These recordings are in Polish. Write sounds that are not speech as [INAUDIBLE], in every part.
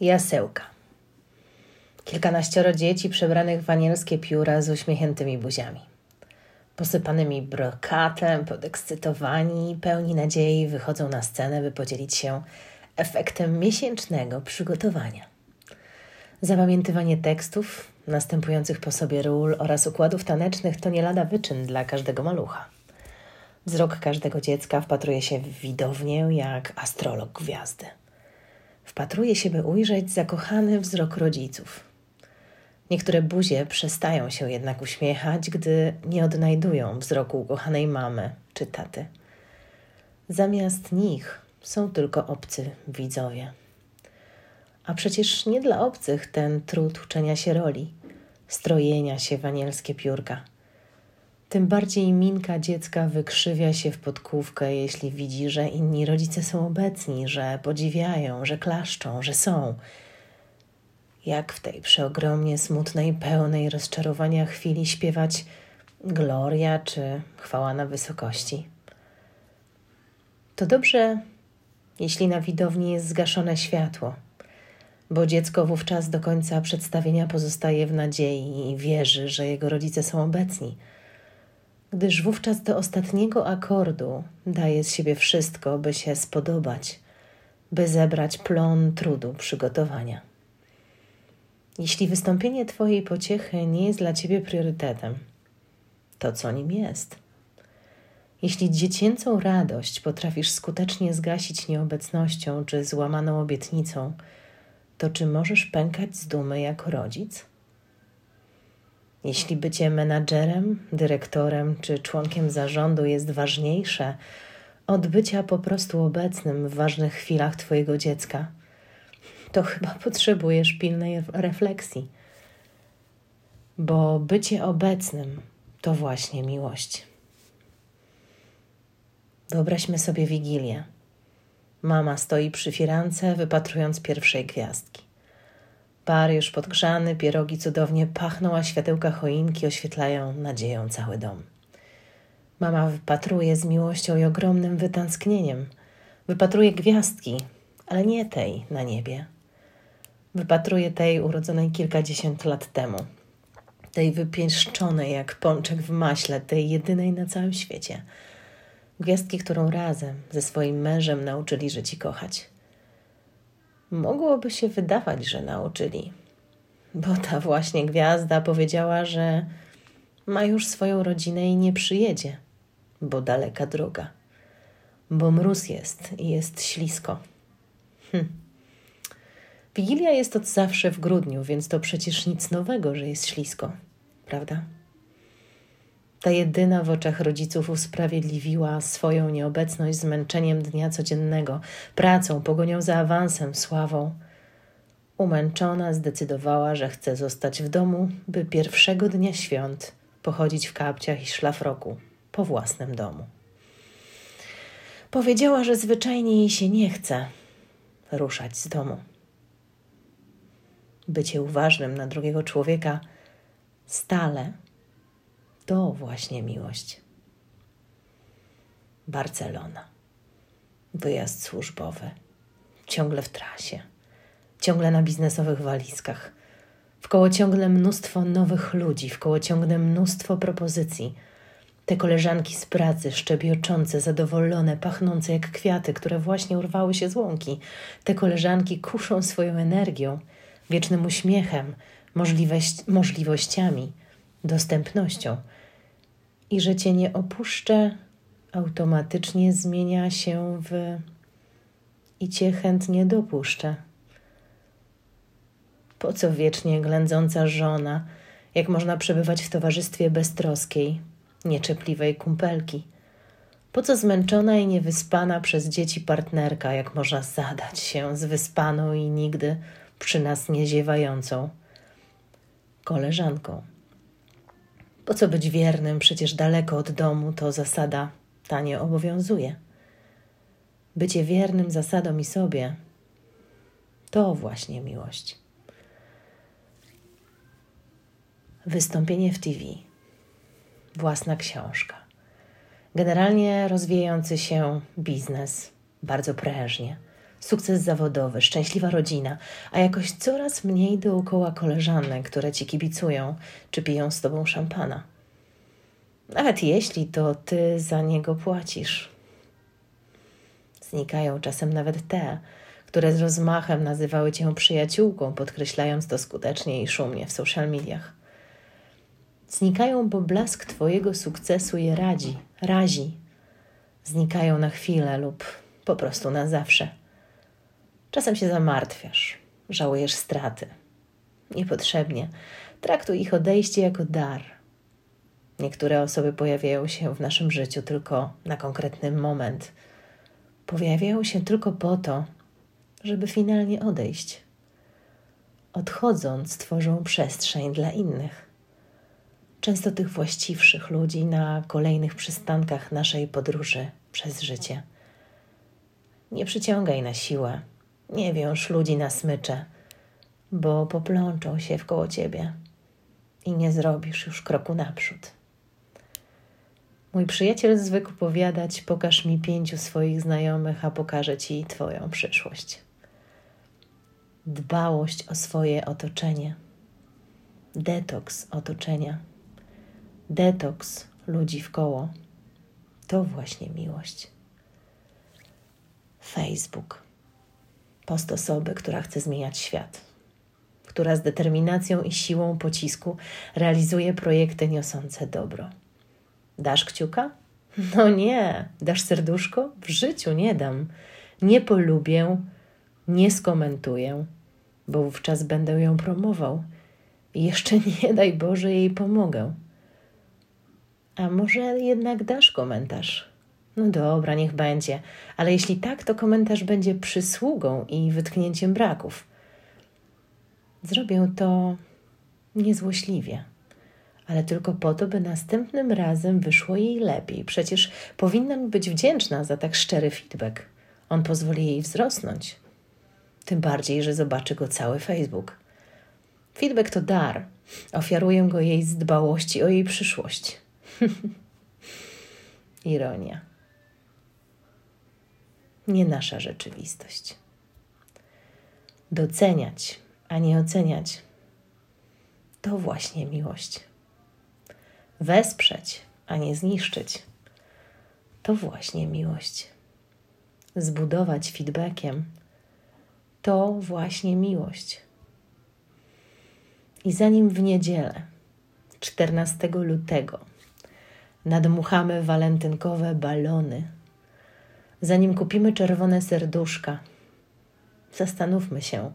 Jasełka. Kilkanaścioro dzieci przebranych w anielskie pióra z uśmiechniętymi buziami. Posypanymi brokatem, podekscytowani pełni nadziei wychodzą na scenę, by podzielić się efektem miesięcznego przygotowania. Zapamiętywanie tekstów, następujących po sobie ról oraz układów tanecznych to nie lada wyczyn dla każdego malucha. Wzrok każdego dziecka wpatruje się w widownię jak astrolog gwiazdy. Wpatruje się, by ujrzeć zakochany wzrok rodziców. Niektóre buzie przestają się jednak uśmiechać, gdy nie odnajdują wzroku ukochanej mamy czy taty. Zamiast nich są tylko obcy widzowie. A przecież nie dla obcych ten trud uczenia się roli, strojenia się w anielskie piórka – tym bardziej minka dziecka wykrzywia się w podkówkę, jeśli widzi, że inni rodzice są obecni, że podziwiają, że klaszczą, że są. Jak w tej przeogromnie smutnej, pełnej rozczarowania chwili śpiewać gloria czy chwała na wysokości? To dobrze, jeśli na widowni jest zgaszone światło, bo dziecko wówczas do końca przedstawienia pozostaje w nadziei i wierzy, że jego rodzice są obecni – gdyż wówczas do ostatniego akordu daje z siebie wszystko, by się spodobać, by zebrać plon trudu przygotowania. Jeśli wystąpienie Twojej pociechy nie jest dla Ciebie priorytetem, to co nim jest? Jeśli dziecięcą radość potrafisz skutecznie zgasić nieobecnością czy złamaną obietnicą, to czy możesz pękać z dumy jako rodzic? Jeśli bycie menadżerem, dyrektorem czy członkiem zarządu jest ważniejsze od bycia po prostu obecnym w ważnych chwilach Twojego dziecka, to chyba [LAUGHS] potrzebujesz pilnej refleksji. Bo bycie obecnym to właśnie miłość. Wyobraźmy sobie wigilię. Mama stoi przy firance, wypatrując pierwszej gwiazdki. Par już podgrzany, pierogi cudownie pachną, a światełka choinki oświetlają nadzieją cały dom. Mama wypatruje z miłością i ogromnym wytęsknieniem. Wypatruje gwiazdki, ale nie tej na niebie. Wypatruje tej urodzonej kilkadziesiąt lat temu. Tej wypieszczonej jak pączek w maśle, tej jedynej na całym świecie. Gwiazdki, którą razem ze swoim mężem nauczyli żyć i kochać. Mogłoby się wydawać, że nauczyli, bo ta właśnie gwiazda powiedziała, że ma już swoją rodzinę i nie przyjedzie, bo daleka droga, bo mróz jest i jest ślisko. Hm. Wigilia jest od zawsze w grudniu, więc to przecież nic nowego, że jest ślisko, prawda? Ta jedyna w oczach rodziców usprawiedliwiła swoją nieobecność zmęczeniem dnia codziennego, pracą, pogonią za awansem, sławą. Umęczona zdecydowała, że chce zostać w domu, by pierwszego dnia świąt pochodzić w kapciach i szlafroku po własnym domu. Powiedziała, że zwyczajnie jej się nie chce ruszać z domu. Bycie uważnym na drugiego człowieka stale to właśnie miłość. Barcelona. Wyjazd służbowy. Ciągle w trasie. Ciągle na biznesowych walizkach. Wkoło ciągle mnóstwo nowych ludzi, wkoło ciągle mnóstwo propozycji. Te koleżanki z pracy, szczebioczące, zadowolone, pachnące jak kwiaty, które właśnie urwały się z łąki. Te koleżanki kuszą swoją energią, wiecznym uśmiechem, możliwościami, dostępnością – i że cię nie opuszczę, automatycznie zmienia się w i cię chętnie dopuszczę. Po co wiecznie ględząca żona, jak można przebywać w towarzystwie beztroskiej, nieczepliwej kumpelki? Po co zmęczona i niewyspana przez dzieci partnerka, jak można zadać się z wyspaną i nigdy przy nas nie ziewającą koleżanką? Po co być wiernym, przecież daleko od domu to zasada ta nie obowiązuje. Bycie wiernym zasadom i sobie to właśnie miłość. Wystąpienie w TV, własna książka, generalnie rozwijający się biznes bardzo prężnie, sukces zawodowy, szczęśliwa rodzina, a jakoś coraz mniej dookoła koleżanek, które ci kibicują czy piją z tobą szampana. Nawet jeśli to ty za niego płacisz. Znikają czasem nawet te, które z rozmachem nazywały cię przyjaciółką, podkreślając to skutecznie i szumnie w social mediach. Znikają, bo blask twojego sukcesu je radzi, razi. Znikają na chwilę lub po prostu na zawsze. Czasem się zamartwiasz, żałujesz straty. Niepotrzebnie. Traktuj ich odejście jako dar. Niektóre osoby pojawiają się w naszym życiu tylko na konkretny moment. Pojawiają się tylko po to, żeby finalnie odejść. Odchodząc, tworzą przestrzeń dla innych. Często tych właściwszych ludzi na kolejnych przystankach naszej podróży przez życie. Nie przyciągaj na siłę, nie wiąż ludzi na smycze, bo poplączą się w koło ciebie i nie zrobisz już kroku naprzód. Mój przyjaciel zwykł powiadać: Pokaż mi pięciu swoich znajomych, a pokażę ci Twoją przyszłość. Dbałość o swoje otoczenie, detoks otoczenia, detoks ludzi w koło to właśnie miłość. Facebook. Post osoby, która chce zmieniać świat, która z determinacją i siłą pocisku realizuje projekty niosące dobro. Dasz kciuka? [LAUGHS] No nie. Dasz serduszko? W życiu nie dam. Nie polubię, nie skomentuję, bo wówczas będę ją promował. I jeszcze [LAUGHS] nie daj Boże jej pomogę. A może jednak dasz komentarz? No dobra, niech będzie, ale jeśli tak, to komentarz będzie przysługą i wytknięciem braków. Zrobię to niezłośliwie, ale tylko po to, by następnym razem wyszło jej lepiej. Przecież powinna mi być wdzięczna za tak szczery feedback. On pozwoli jej wzrosnąć. Tym bardziej, że zobaczy go cały Facebook. Feedback to dar. Ofiaruję go jej z dbałości o jej przyszłość. [LAUGHS] Ironia. Nie nasza rzeczywistość. Doceniać, a nie oceniać to właśnie miłość. Wesprzeć, a nie zniszczyć to właśnie miłość. Zbudować feedbackiem to właśnie miłość. I zanim w niedzielę, 14 lutego, nadmuchamy walentynkowe balony, zanim kupimy czerwone serduszka, zastanówmy się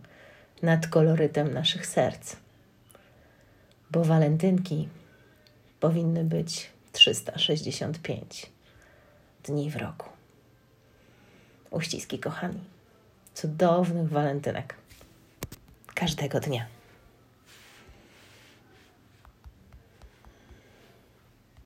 nad kolorytem naszych serc, bo walentynki powinny być 365 dni w roku. Uściski, kochani, cudownych walentynek każdego dnia.